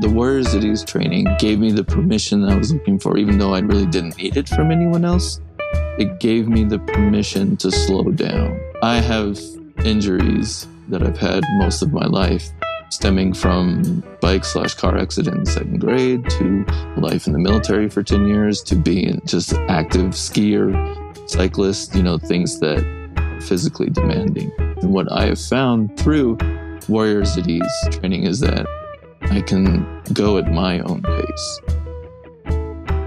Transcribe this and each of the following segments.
The Warriors at Ease training gave me the permission that I was looking for, even though I really didn't need it from anyone else. It gave me the permission to slow down. I have injuries that I've had most of my life, stemming from bike slash car accident in second grade to life in the military for 10 years to being just active skier, cyclist, you know, things that are physically demanding. And what I have found through Warriors at Ease training is that I can go at my own pace.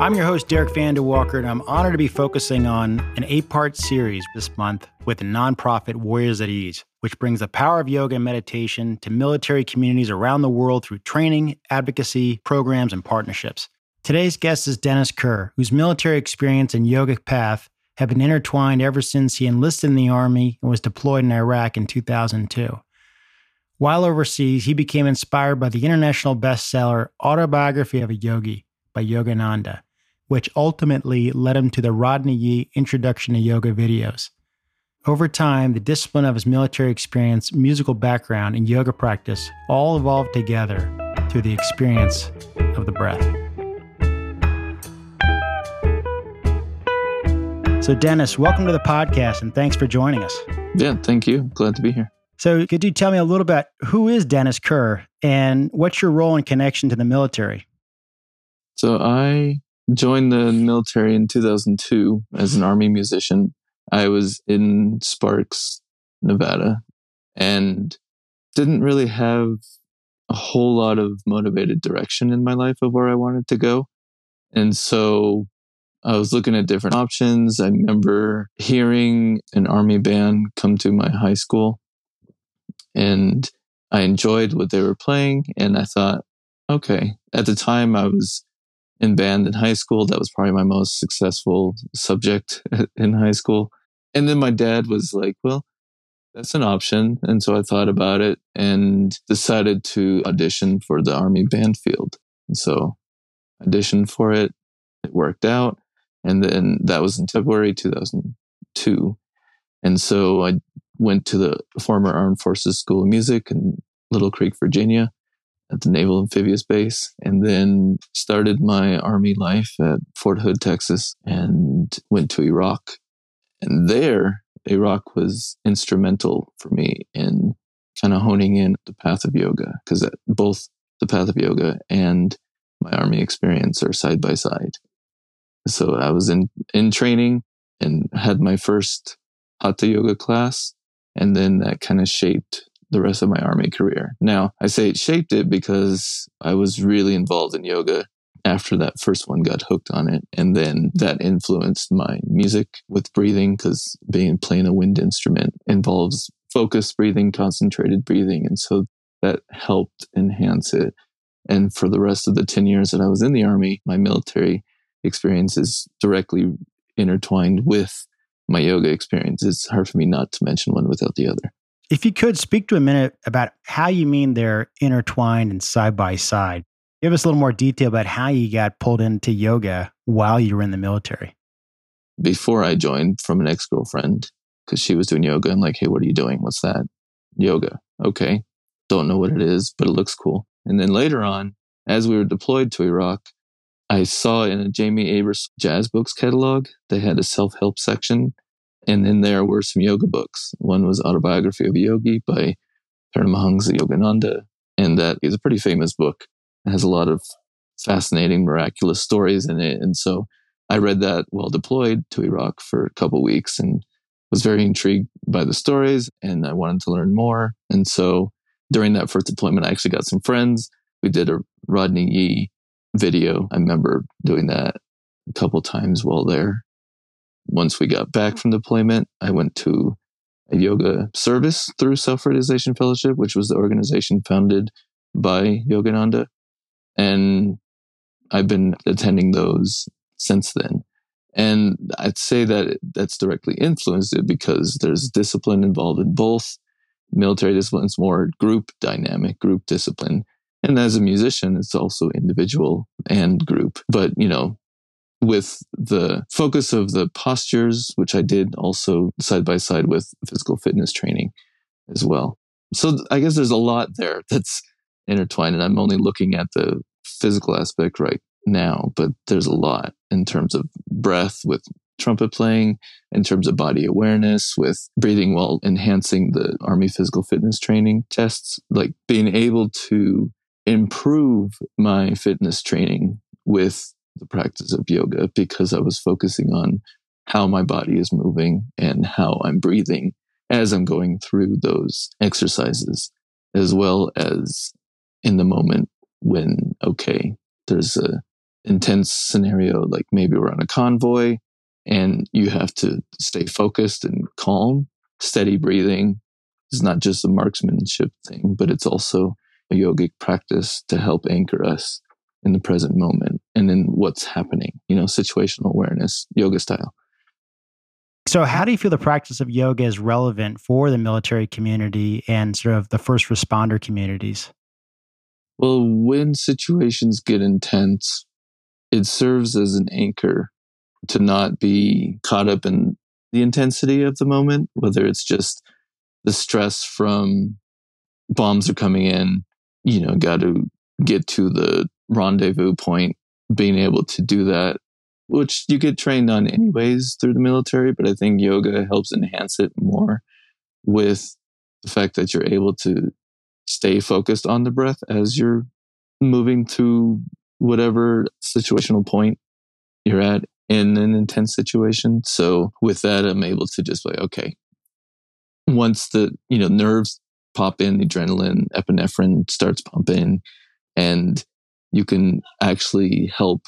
I'm your host, Derek Van Walker, and I'm honored to be focusing on an eight part series this month with the nonprofit Warriors at Ease, which brings the power of yoga and meditation to military communities around the world through training, advocacy, programs, and partnerships. Today's guest is Dennis Kerr, whose military experience and yogic path have been intertwined ever since he enlisted in the Army and was deployed in Iraq in 2002. While overseas, he became inspired by the international bestseller Autobiography of a Yogi by Yogananda, which ultimately led him to the Rodney Yee Introduction to Yoga videos. Over time, the discipline of his military experience, musical background, and yoga practice all evolved together through the experience of the breath. So, Dennis, welcome to the podcast and thanks for joining us. Yeah, thank you. Glad to be here. So, could you tell me a little bit who is Dennis Kerr and what's your role and connection to the military? So, I joined the military in 2002 as an army musician. I was in Sparks, Nevada, and didn't really have a whole lot of motivated direction in my life of where I wanted to go. And so I was looking at different options. I remember hearing an army band come to my high school and I enjoyed what they were playing. And I thought, okay, at the time I was in band in high school. That was probably my most successful subject in high school. And then my dad was like, well, that's an option. And so I thought about it and decided to audition for the Army band field. And so auditioned for it. It worked out. And then that was in February 2002. And so I went to the former Armed Forces School of Music in Little Creek, Virginia, at the Naval Amphibious Base, and then started my Army life at Fort Hood, Texas, and went to Iraq. And there, Iraq was instrumental for me in kind of honing in the path of yoga, because both the path of yoga and my Army experience are side by side. So I was in, in training and had my first hatha yoga class and then that kind of shaped the rest of my army career. Now, I say it shaped it because I was really involved in yoga after that first one got hooked on it. And then that influenced my music with breathing because being playing a wind instrument involves focused breathing, concentrated breathing. And so that helped enhance it. And for the rest of the 10 years that I was in the army, my military experience is directly intertwined with my yoga experience. It's hard for me not to mention one without the other. If you could speak to a minute about how you mean they're intertwined and side by side. Give us a little more detail about how you got pulled into yoga while you were in the military. Before I joined from an ex girlfriend, because she was doing yoga and like, hey, what are you doing? What's that? Yoga. Okay. Don't know what it is, but it looks cool. And then later on, as we were deployed to Iraq, I saw in a Jamey Aebersold jazz books catalog, they had a self help section. And in there were some yoga books. One was Autobiography of a Yogi by Paramahansa Yogananda. And that is a pretty famous book. It has a lot of fascinating, miraculous stories in it. And so I read that while deployed to Iraq for a couple weeks and was very intrigued by the stories and I wanted to learn more. And so during that first deployment, I actually got some friends. We did a Rodney Yee video. I remember doing that a couple times while there. Once we got back from deployment, I went to a yoga service through Self Realization Fellowship, which was the organization founded by Yogananda. And I've been attending those since then. And I'd say that that's directly influenced it because there's discipline involved in both. Military discipline is more group dynamic, group discipline. And as a musician, it's also individual and group. But, you know, with the focus of the postures, which I did also side by side with physical fitness training as well. So I guess there's a lot there that's intertwined. And I'm only looking at the physical aspect right now, but there's a lot in terms of breath with trumpet playing, in terms of body awareness, with breathing while enhancing the Army physical fitness training tests, like being able to improve my fitness training with the practice of yoga because I was focusing on how my body is moving and how I'm breathing as I'm going through those exercises, as well as in the moment when, okay, there's a intense scenario, like maybe we're on a convoy and you have to stay focused and calm, steady breathing. It's not just a marksmanship thing, but it's also yogic practice to help anchor us in the present moment and in what's happening, you know, situational awareness, yoga style. So, how do you feel the practice of yoga is relevant for the military community and sort of the first responder communities? Well, when situations get intense, it serves as an anchor to not be caught up in the intensity of the moment, whether it's just the stress from bombs are coming in, you know, got to get to the rendezvous point, being able to do that, which you get trained on anyways through the military, but I think yoga helps enhance it more with the fact that you're able to stay focused on the breath as you're moving to whatever situational point you're at in an intense situation. So with that, I'm able to just like, okay, once the, you know, nerves pop in, adrenaline, epinephrine starts pumping and you can actually help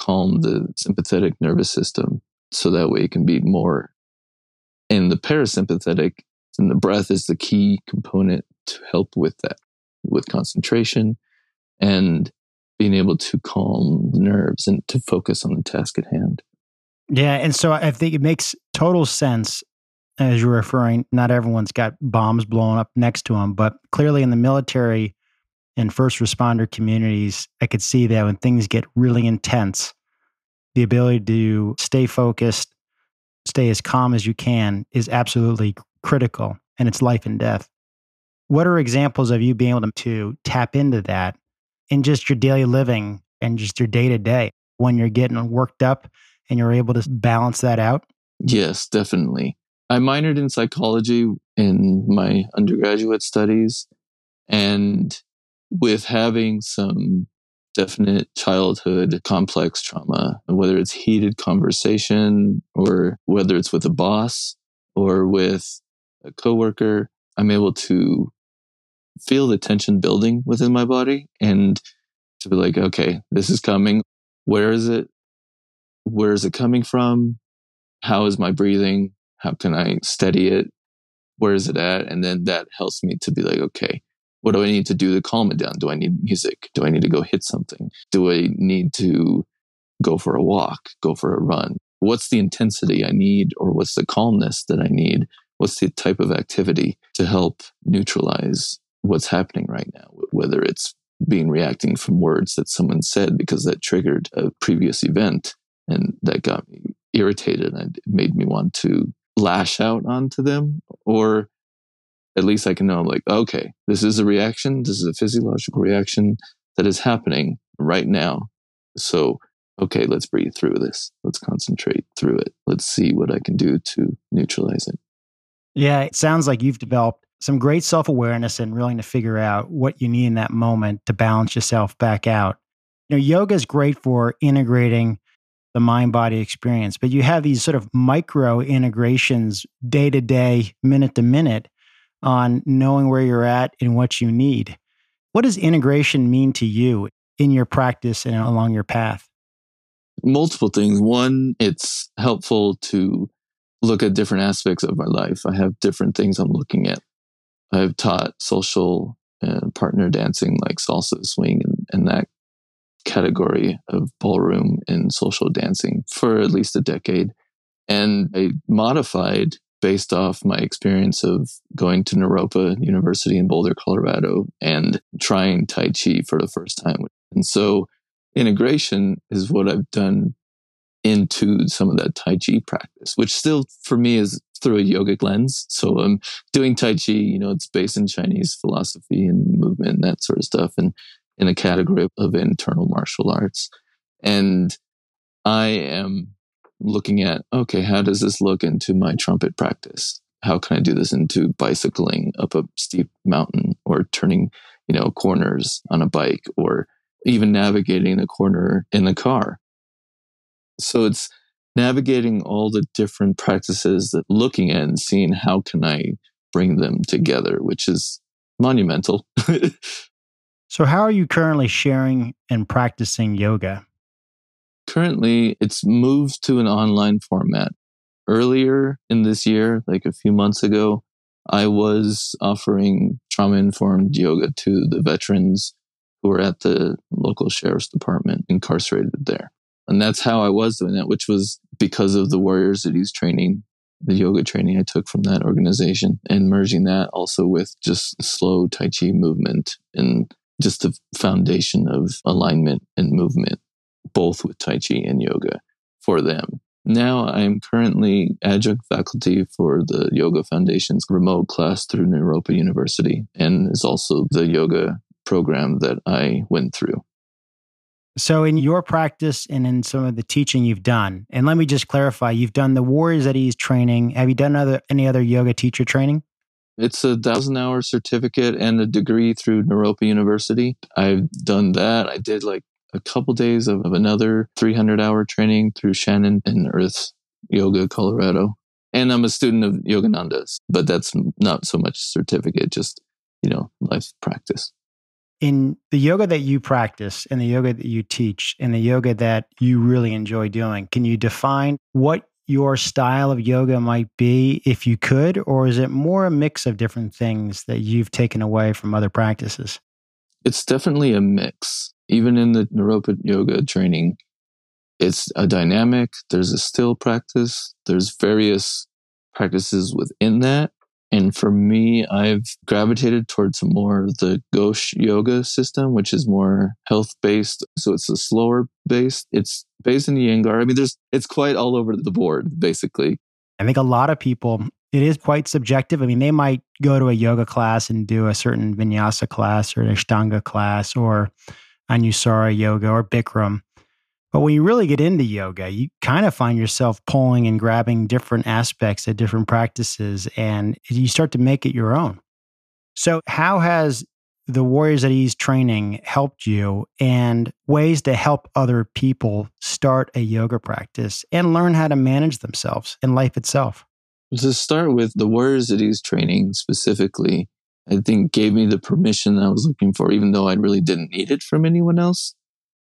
calm the sympathetic nervous system. So that way it can be more in the parasympathetic and the breath is the key component to help with that, with concentration and being able to calm the nerves and to focus on the task at hand. Yeah. And so I think it makes total sense as you're referring. Not everyone's got bombs blowing up next to them, but clearly in the military and first responder communities, I could see that when things get really intense, the ability to stay focused, stay as calm as you can is absolutely critical and it's life and death. What are examples of you being able to tap into that in just your daily living and just your day to day when you're getting worked up and you're able to balance that out? Yes, definitely. I minored in psychology in my undergraduate studies. And with having some definite childhood complex trauma, whether it's heated conversation or whether it's with a boss or with a coworker, I'm able to feel the tension building within my body and to be like, okay, this is coming. Where is it? Where is it coming from? How is my breathing? How can I steady it? Where is it at? And then that helps me to be like, okay, what do I need to do to calm it down? Do I need music? Do I need to go hit something? Do I need to go for a walk, go for a run? What's the intensity I need or what's the calmness that I need? What's the type of activity to help neutralize what's happening right now, whether it's being reacting from words that someone said because that triggered a previous event and that got me irritated and made me want to lash out onto them or at least I can know I'm like okay this is a reaction this is a physiological reaction that is happening right now. So okay let's breathe through this. Let's concentrate through it. Let's see what I can do to neutralize it. Yeah it sounds like you've developed some great self awareness and willing to figure out what you need in that moment to balance yourself back out. You know, yoga is great for integrating the mind body experience, but you have these sort of micro integrations day to day, minute to minute on knowing where you're at and what you need. What does integration mean to you in your practice and along your path? Multiple things. One, it's helpful to look at different aspects of my life. I have different things I'm looking at I've taught social and partner dancing like salsa, swing, and, and that category of ballroom and social dancing for at least a decade. And I modified based off my experience of going to Naropa University in Boulder, Colorado, and trying Tai Chi for the first time. And so integration is what I've done into some of that Tai Chi practice, which still for me is through a yogic lens. So I'm doing Tai Chi, you know, it's based in Chinese philosophy and movement and that sort of stuff, and in a category of internal martial arts. And I am looking at, okay, how does this look into my trumpet practice? How can I do this into bicycling up a steep mountain or turning, you know, corners on a bike or even navigating a corner in the car? So it's navigating all the different practices that looking at and seeing how can I bring them together, which is monumental. so how are you currently sharing and practicing yoga? Currently, it's moved to an online format. Earlier in this year, like a few months ago, I was offering trauma informed yoga to the veterans who were at the local sheriff's department incarcerated there. And that's how I was doing that, which was because of the Warriors at Ease training, the yoga training I took from that organization, and merging that also with just slow Tai Chi movement and just the foundation of alignment and movement, both with Tai Chi and yoga for them. Now I am currently adjunct faculty for the Yoga Foundation's remote class through Naropa University and is also the yoga program that I went through. So, in your practice and in some of the teaching you've done, and let me just clarify, you've done the Warriors at Ease training. Have you done other any other yoga teacher training? It's a thousand hour certificate and a degree through Naropa University. I've done that. I did like a couple days of, another 300 hour training through Shannon and Earth Yoga, Colorado. And I'm a student of Yogananda's, but that's not so much certificate, just, you know, life practice in the yoga that you practice and the yoga that you teach and the yoga that you really enjoy doing, can you define what your style of yoga might be if you could? Or is it more a mix of different things that you've taken away from other practices? It's definitely a mix. Even in the Naropa yoga training, it's a dynamic, there's a still practice, there's various practices within that. And for me, I've gravitated towards more the Ghosh yoga system, which is more health based. So it's a slower based. It's based in Iyengar. I mean, there's, it's quite all over the board, basically. I think a lot of people, it is quite subjective. I mean, they might go to a yoga class and do a certain vinyasa class or an Ashtanga class or Anusara yoga or Bikram. But when you really get into yoga, you kind of find yourself pulling and grabbing different aspects of different practices and you start to make it your own. So, how has the Warriors at Ease training helped you and ways to help other people start a yoga practice and learn how to manage themselves in life itself? To start with, the Warriors at Ease training specifically, I think gave me the permission I was looking for, even though I really didn't need it from anyone else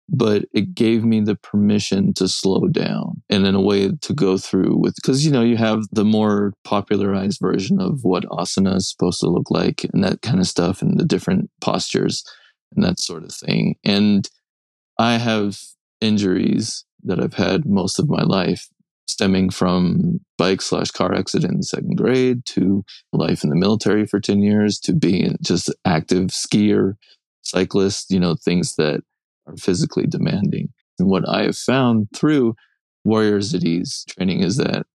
but it gave me the permission to slow down and in a way to go through with because you know you have the more popularized version of what asana is supposed to look like and that kind of stuff and the different postures and that sort of thing. And i have injuries that i've had most of my life stemming from bike slash car accident in second grade to life in the military for 10 years to being just active skier cyclist you know things that are physically demanding. And what I have found through Warriors at Ease training is that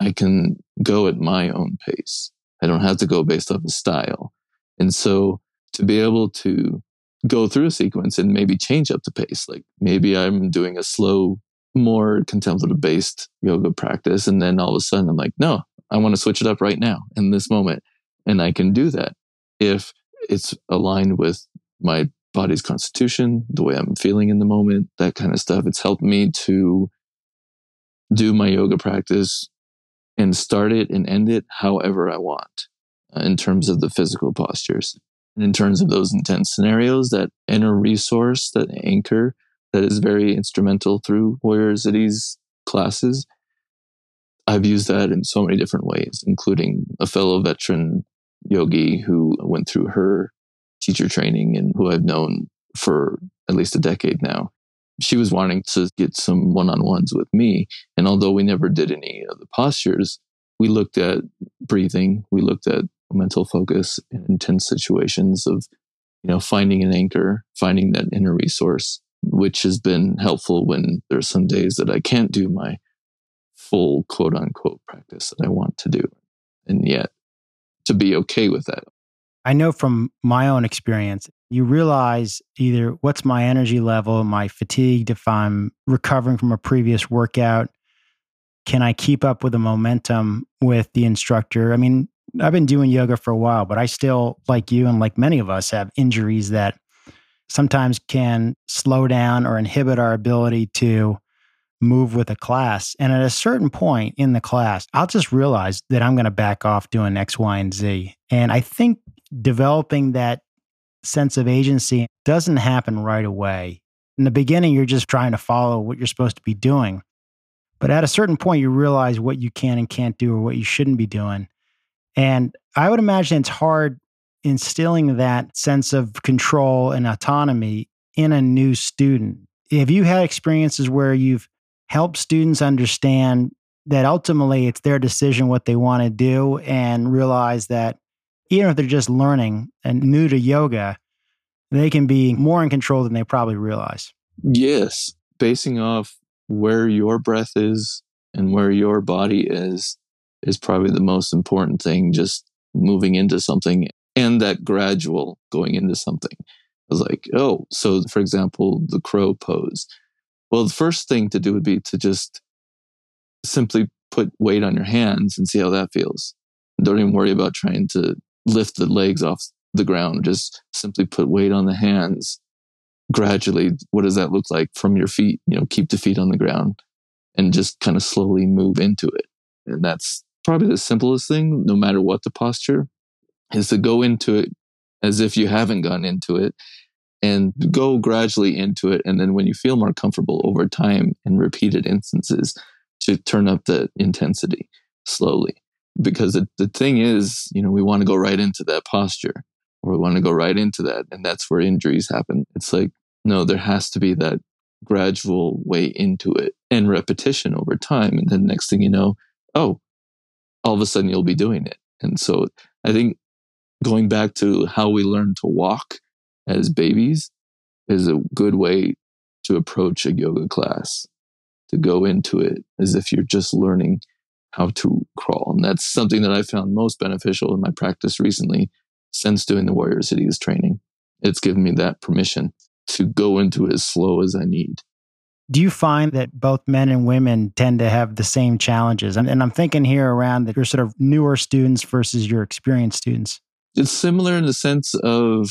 I can go at my own pace. I don't have to go based off a style. And so to be able to go through a sequence and maybe change up the pace, like maybe I'm doing a slow, more contemplative based yoga practice. And then all of a sudden I'm like, no, I want to switch it up right now in this moment. And I can do that if it's aligned with my body's constitution, the way I'm feeling in the moment, that kind of stuff. It's helped me to do my yoga practice and start it and end it however I want uh, in terms of the physical postures. And in terms of those intense scenarios, that inner resource, that anchor that is very instrumental through Warriors at Ease classes, I've used that in so many different ways, including a fellow veteran yogi who went through her teacher training and who I've known for at least a decade now. She was wanting to get some one on ones with me. And although we never did any of the postures, we looked at breathing, we looked at mental focus in intense situations of, you know, finding an anchor, finding that inner resource, which has been helpful when there's some days that I can't do my full quote unquote practice that I want to do. And yet to be okay with that. I know from my own experience, you realize either what's my energy level, my fatigue, if I'm recovering from a previous workout? Can I keep up with the momentum with the instructor? I mean, I've been doing yoga for a while, but I still, like you and like many of us, have injuries that sometimes can slow down or inhibit our ability to move with a class. And at a certain point in the class, I'll just realize that I'm going to back off doing X, Y, and Z. And I think developing that sense of agency doesn't happen right away. In the beginning, you're just trying to follow what you're supposed to be doing. But at a certain point, you realize what you can and can't do or what you shouldn't be doing. And I would imagine it's hard instilling that sense of control and autonomy in a new student. Have you had experiences where you've helped students understand that ultimately it's their decision what they want to do and realize that even if they're just learning and new to yoga, they can be more in control than they probably realize? Yes. Basing off where your breath is and where your body is is probably the most important thing just moving into something and that gradual going into something. I was like, oh, so for example, the crow pose. Well, the first thing to do would be to just simply put weight on your hands and see how that feels. Don't even worry about trying to lift the legs off the ground. Just simply put weight on the hands gradually. What does that look like from your feet? You know, keep the feet on the ground and just kind of slowly move into it. And that's probably the simplest thing, no matter what the posture, is to go into it as if you haven't gone into it and go gradually into it. And then when you feel more comfortable over time in repeated instances, to turn up the intensity slowly. Because the, the thing is, you know, we want to go right into that posture or we want to go right into that. And that's where injuries happen. It's like, no, there has to be that gradual way into it and repetition over time. And then next thing you know, oh, all of a sudden you'll be doing it. And so I think going back to how we learn to walk as babies is a good way to approach a yoga class, to go into it as if you're just learning how to crawl. And that's something that I found most beneficial in my practice recently since doing the Warriors at Ease training. It's given me that permission to go into it as slow as I need. Do you find that both men and women tend to have the same challenges? And, and I'm thinking here around that you're sort of newer students versus your experienced students. It's similar in the sense of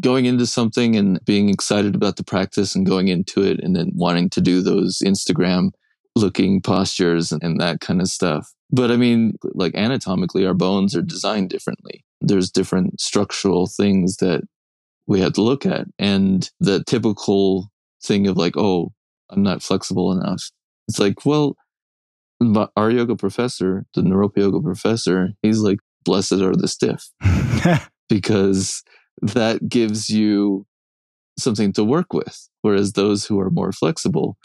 going into something and being excited about the practice and going into it and then wanting to do those Instagram looking postures and, and that kind of stuff. But I mean, like anatomically, our bones are designed differently. There's different structural things that we have to look at. And the typical thing of like, oh, I'm not flexible enough. It's like, well, our yoga professor, the Naropa yoga professor, he's like, blessed are the stiff because that gives you something to work with. Whereas those who are more flexible,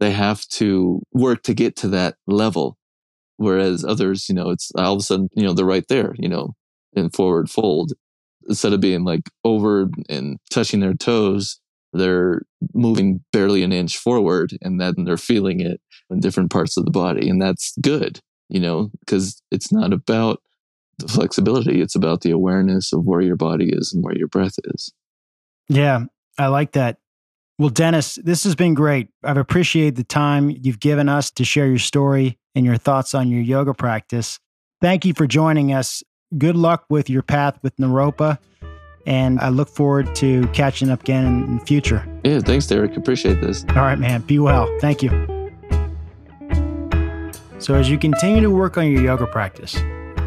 they have to work to get to that level. Whereas others, you know, it's all of a sudden, you know, they're right there, you know, in forward fold. Instead of being like over and touching their toes, they're moving barely an inch forward and then they're feeling it in different parts of the body. And that's good, you know, because it's not about the flexibility. It's about the awareness of where your body is and where your breath is. Yeah, I like that. Well, Dennis, this has been great. I've appreciated the time you've given us to share your story and your thoughts on your yoga practice. Thank you for joining us. Good luck with your path with Naropa. And I look forward to catching up again in the future. Yeah, thanks, Derek. Appreciate this. All right, man. Be well. Thank you. So, as you continue to work on your yoga practice,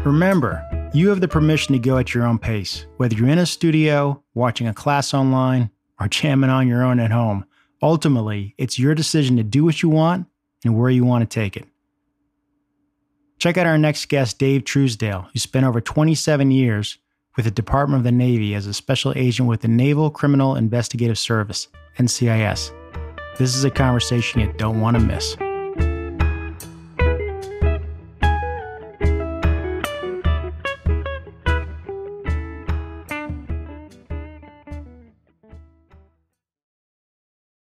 remember you have the permission to go at your own pace, whether you're in a studio, watching a class online, or jamming on your own at home. Ultimately, it's your decision to do what you want and where you want to take it. Check out our next guest, Dave Truesdale, who spent over 27 years with the Department of the Navy as a special agent with the Naval Criminal Investigative Service, NCIS. This is a conversation you don't want to miss.